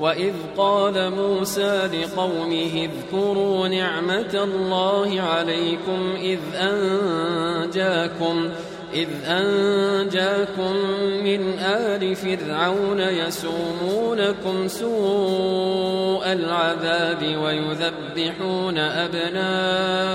وإذ قال موسى لقومه اذكروا نعمة الله عليكم إذ أنجاكم إذ أنجاكم من آل فرعون يسومونكم سوء العذاب ويذبحون أبناءكم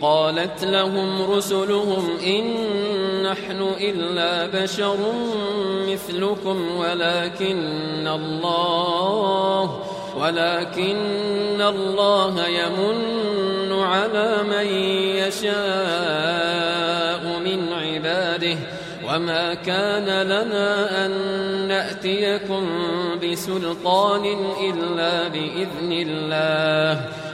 قالت لهم رسلهم إن نحن إلا بشر مثلكم ولكن الله ولكن الله يمن على من يشاء من عباده وما كان لنا أن نأتيكم بسلطان إلا بإذن الله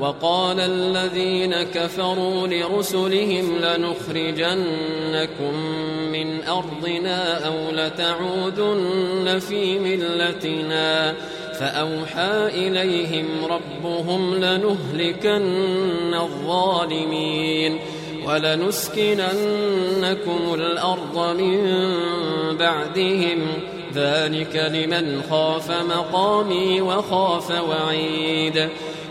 وقال الذين كفروا لرسلهم لنخرجنكم من أرضنا أو لتعودن في ملتنا فأوحى إليهم ربهم لنهلكن الظالمين ولنسكننكم الأرض من بعدهم ذلك لمن خاف مقامي وخاف وعيد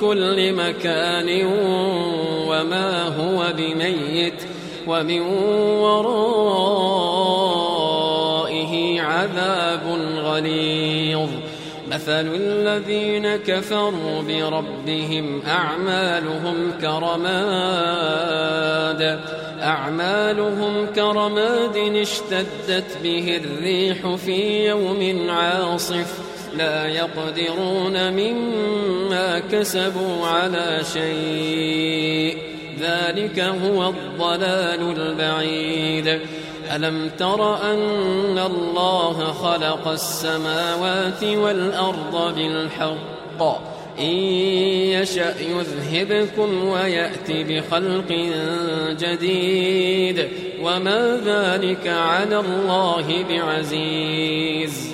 كل مكان وما هو بميت ومن ورائه عذاب غليظ. مثل الذين كفروا بربهم أعمالهم كرماد أعمالهم كرماد اشتدت به الريح في يوم عاصف. لا يقدرون مما كسبوا على شيء. ذلك هو الضلال البعيد. ألم تر أن الله خلق السماوات والأرض بالحق؟ إن يشأ يذهبكم ويأتي بخلق جديد. وما ذلك على الله بعزيز.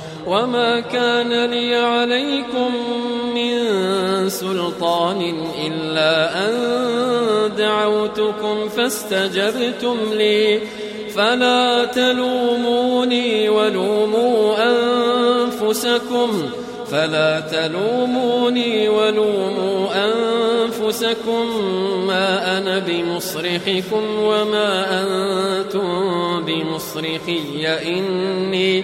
وما كان لي عليكم من سلطان إلا أن دعوتكم فاستجبتم لي فلا تلوموني ولوموا أنفسكم فلا تلوموني ولوموا أنفسكم ما أنا بمصرخكم وما أنتم بمصرخي إني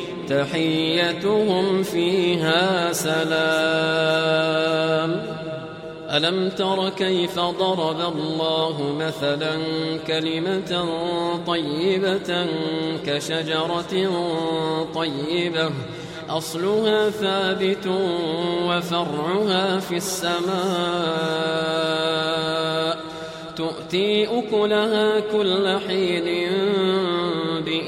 تحيتهم فيها سلام. ألم تر كيف ضرب الله مثلا كلمة طيبة كشجرة طيبة؟ أصلها ثابت وفرعها في السماء. تؤتي أكلها كل حين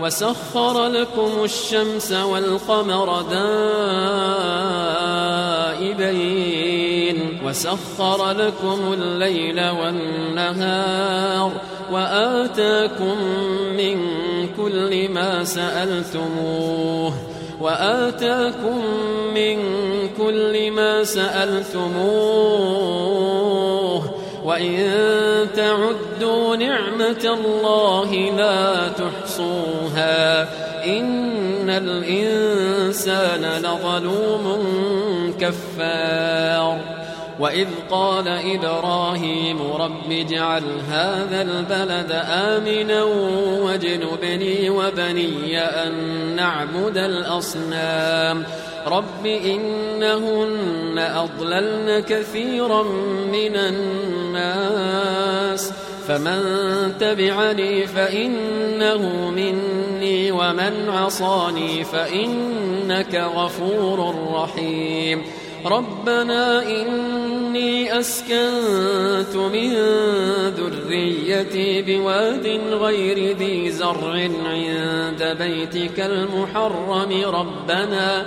وسخر لكم الشمس والقمر دائبين وسخر لكم الليل والنهار وآتاكم من كل ما سألتموه وآتاكم من كل ما سألتموه وإن تعدوا نعمة الله لا تحصوها إن الإنسان لظلوم كفار وإذ قال إبراهيم رب اجعل هذا البلد آمنا واجنبني وبني أن نعبد الأصنام رب إنهن أضللن كثيرا من الناس فمن تبعني فإنه مني ومن عصاني فإنك غفور رحيم. ربنا إني أسكنت من ذريتي بواد غير ذي زرع عند بيتك المحرم. ربنا ربنا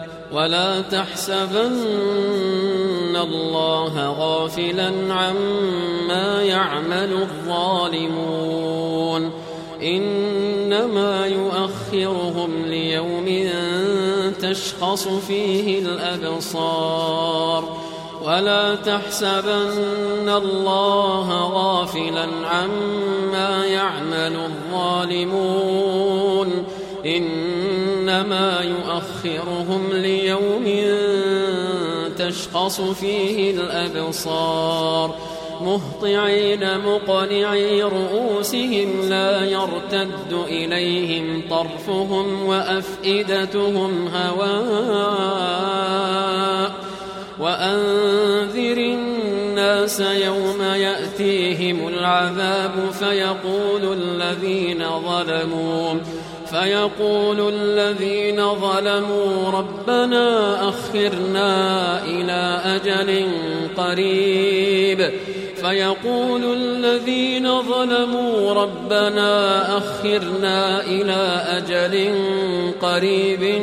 ولا تحسبن الله غافلا عما يعمل الظالمون. إنما يؤخرهم ليوم تشخص فيه الأبصار. ولا تحسبن الله غافلا عما يعمل الظالمون. إنما يؤخرهم ليوم تشخص فيه الأبصار مهطعين مقنعي رؤوسهم لا يرتد إليهم طرفهم وأفئدتهم هواء وأنذر الناس يوم يأتيهم العذاب فيقول الذين ظلموا فيقول الذين ظلموا ربنا أخرنا إلى أجل قريب. فيقول الذين ظلموا ربنا أخرنا إلى أجل قريب.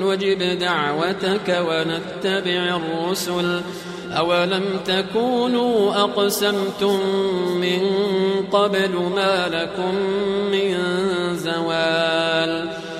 نجب دعوتك ونتبع الرسل. أولم تكونوا أقسمتم من قبل ما لكم من زوال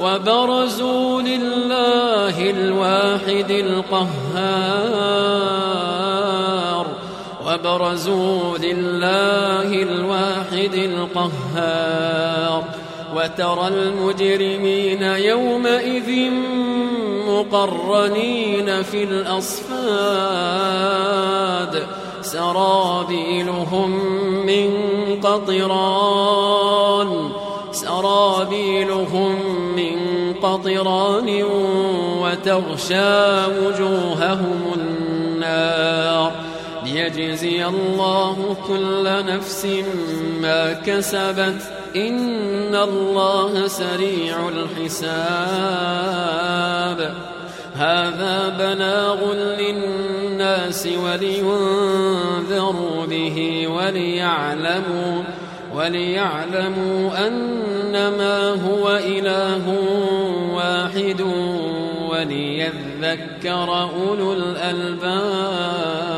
وبرزوا لله الواحد القهار. وبرزوا لله الواحد القهار. وترى المجرمين يومئذ مقرنين في الأصفاد. سرابيلهم من قطران. سرابيلهم من قطران وتغشى وجوههم النار ليجزي الله كل نفس ما كسبت إن الله سريع الحساب. هذا بلاغ للناس ولينذروا به وليعلموا وليعلموا أنما هو إله واحد وليذكر أولو الألباب.